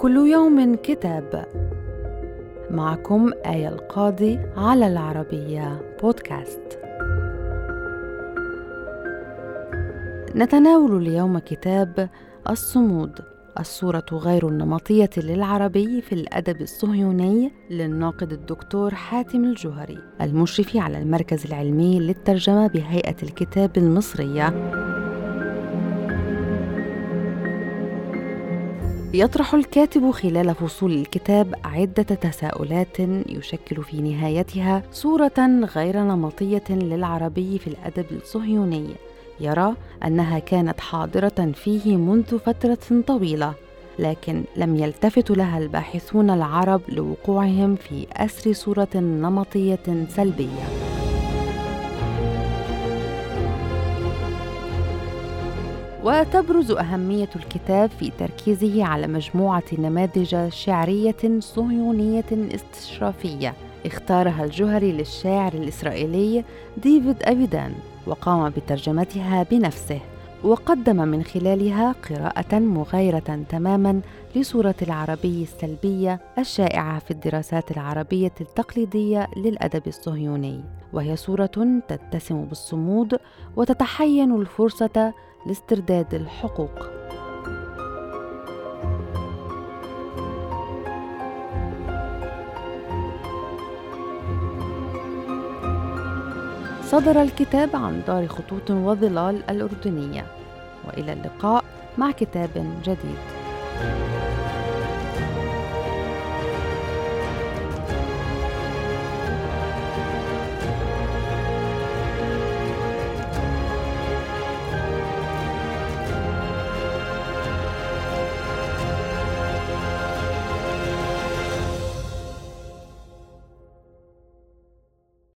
كل يوم كتاب. معكم آية القاضي على العربية بودكاست. نتناول اليوم كتاب الصمود الصورة غير النمطية للعربي في الأدب الصهيوني للناقد الدكتور حاتم الجهري المشرف على المركز العلمي للترجمة بهيئة الكتاب المصرية. يطرح الكاتب خلال فصول الكتاب عدة تساؤلات يشكل في نهايتها صورة غير نمطية للعربي في الأدب الصهيوني. يرى أنها كانت حاضرة فيه منذ فترة طويلة لكن لم يلتفت لها الباحثون العرب لوقوعهم في أسر صورة نمطية سلبية. وتبرز أهمية الكتاب في تركيزه على مجموعة نماذج شعرية صهيونية استشرافية. اختارها الجهري للشاعر الإسرائيلي ديفيد أبيدان وقام بترجمتها بنفسه. وقدم من خلالها قراءة مغايرة تماما لصورة العربي السلبية الشائعة في الدراسات العربية التقليدية للأدب الصهيوني. وهي صورة تتسم بالصمود وتتحين الفرصة لاسترداد الحقوق. صدر الكتاب عن دار خطوط وظلال الأردنية. وإلى اللقاء مع كتاب جديد.